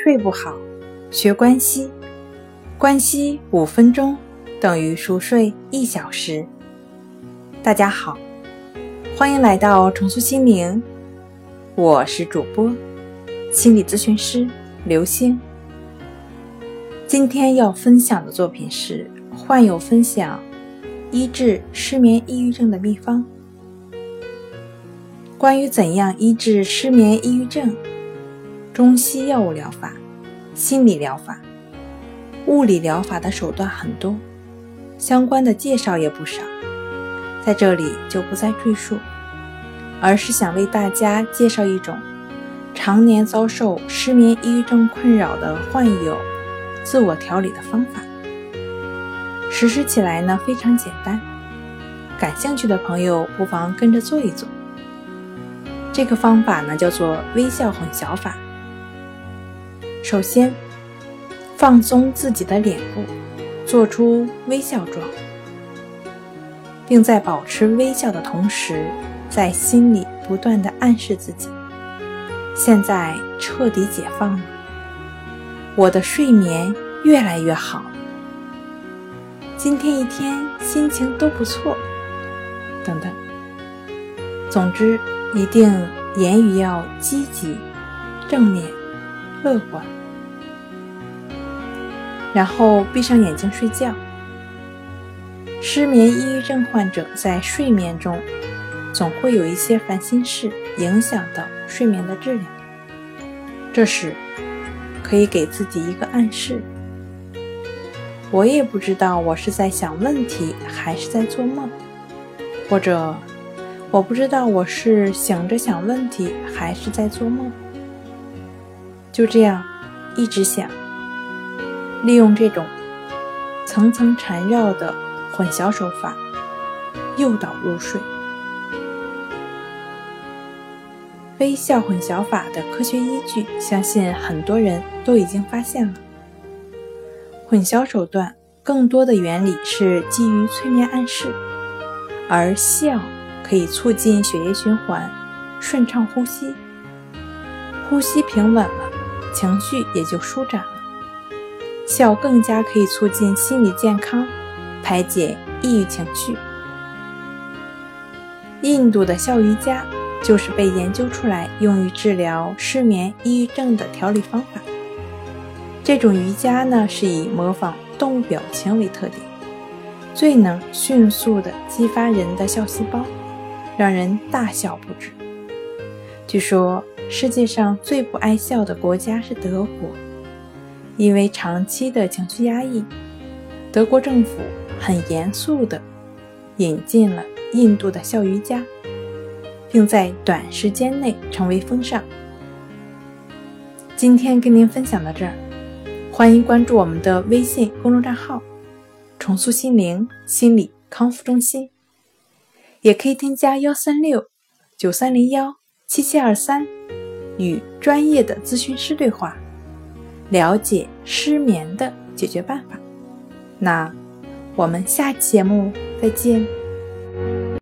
睡不好，学关西，关西五分钟等于熟睡一小时。大家好，欢迎来到重塑心灵，我是主播心理咨询师刘星。今天要分享的作品是患有分享医治失眠抑郁症的秘方。关于怎样医治失眠抑郁症？中西药物疗法、心理疗法、物理疗法的手段很多，相关的介绍也不少，在这里就不再赘述，而是想为大家介绍一种常年遭受失眠抑郁症困扰的患有自我调理的方法。实施起来呢非常简单，感兴趣的朋友不妨跟着做一做。这个方法呢叫做微笑混淆法。首先，放松自己的脸部，做出微笑状，并在保持微笑的同时，在心里不断的暗示自己：现在彻底解放了，我的睡眠越来越好，今天一天心情都不错，等等。总之，一定言语要积极、正面、乐观。然后闭上眼睛睡觉。失眠抑郁症患者在睡眠中总会有一些烦心事，影响到睡眠的质量。这时可以给自己一个暗示：我也不知道我是在想问题还是在做梦，或者我不知道我是醒着想问题还是在做梦。就这样一直想。利用这种层层缠绕的混淆手法，诱导入睡。微笑混淆法的科学依据，相信很多人都已经发现了。混淆手段更多的原理是基于催眠暗示，而笑可以促进血液循环，顺畅呼吸，呼吸平稳了，情绪也就舒展了。笑更加可以促进心理健康，排解抑郁情绪。印度的笑瑜伽就是被研究出来用于治疗失眠抑郁症的调理方法。这种瑜伽呢是以模仿动物表情为特点，最能迅速的激发人的笑细胞，让人大笑不止。据说世界上最不爱笑的国家是德国。因为长期的情绪压抑，德国政府很严肃地引进了印度的笑瑜伽，并在短时间内成为风尚。今天跟您分享到这儿，欢迎关注我们的微信公众账号“重塑心灵心理康复中心”，也可以添加幺三六九三零幺七七二三，与专业的咨询师对话。了解失眠的解决办法，那我们下期节目再见。